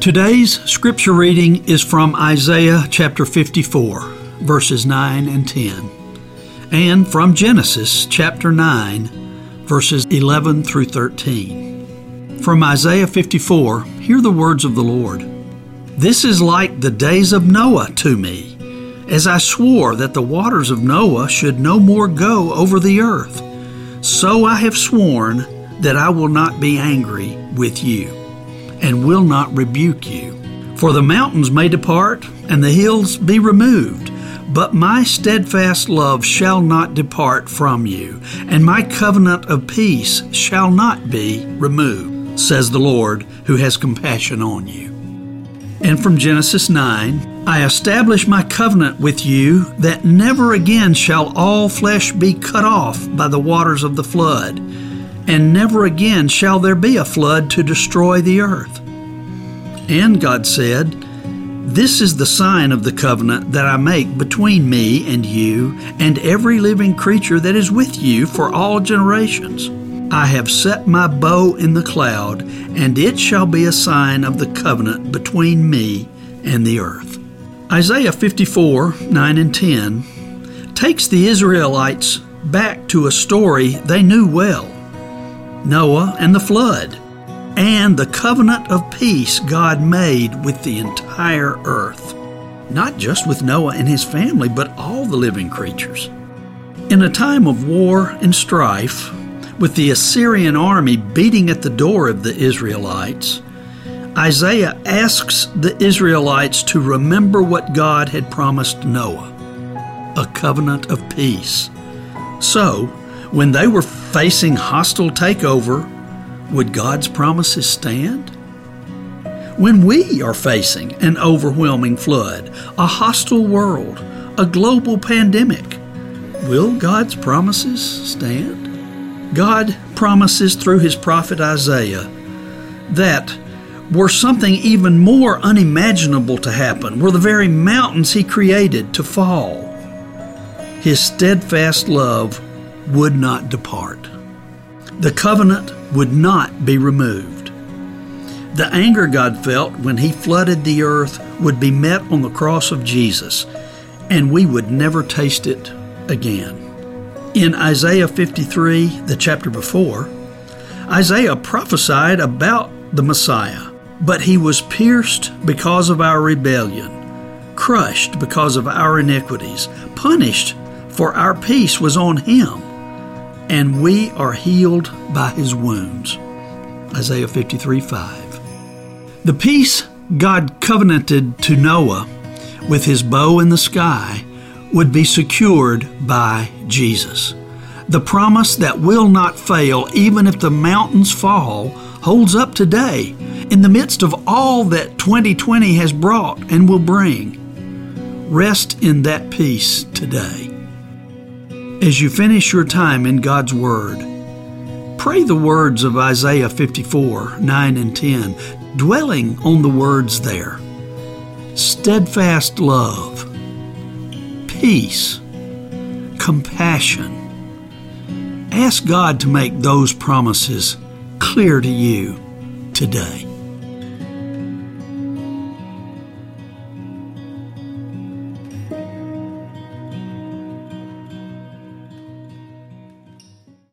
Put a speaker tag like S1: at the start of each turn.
S1: Today's scripture reading is from Isaiah chapter 54, verses 9 and 10, and from Genesis chapter 9, verses 11 through 13. From Isaiah 54, hear the words of the Lord. This is like the days of Noah to me, as I swore that the waters of Noah should no more go over the earth. So I have sworn that I will not be angry with you and will not rebuke you. For the mountains may depart and the hills be removed, but my steadfast love shall not depart from you, and my covenant of peace shall not be removed, says the Lord, who has compassion on you. And from Genesis 9, I establish my covenant with you that never again shall all flesh be cut off by the waters of the flood and never again shall there be a flood to destroy the earth. And God said, This is the sign of the covenant that I make between me and you and every living creature that is with you for all generations. I have set my bow in the cloud, and it shall be a sign of the covenant between me and the earth. Isaiah 54 9 and 10 takes the Israelites back to a story they knew well. Noah and the flood, and the covenant of peace God made with the entire earth. Not just with Noah and his family, but all the living creatures. In a time of war and strife, with the Assyrian army beating at the door of the Israelites, Isaiah asks the Israelites to remember what God had promised Noah a covenant of peace. So, when they were facing hostile takeover, would God's promises stand? When we are facing an overwhelming flood, a hostile world, a global pandemic, will God's promises stand? God promises through his prophet Isaiah that were something even more unimaginable to happen, were the very mountains he created to fall, his steadfast love would not depart. The covenant would not be removed. The anger God felt when He flooded the earth would be met on the cross of Jesus, and we would never taste it again. In Isaiah 53, the chapter before, Isaiah prophesied about the Messiah, but he was pierced because of our rebellion, crushed because of our iniquities, punished for our peace was on him and we are healed by his wounds. Isaiah 53 5. The peace God covenanted to Noah with his bow in the sky would be secured by Jesus. The promise that will not fail, even if the mountains fall, holds up today in the midst of all that 2020 has brought and will bring. Rest in that peace today. As you finish your time in God's Word, pray the words of Isaiah 54 9 and 10, dwelling on the words there steadfast love, peace, compassion. Ask God to make those promises clear to you today.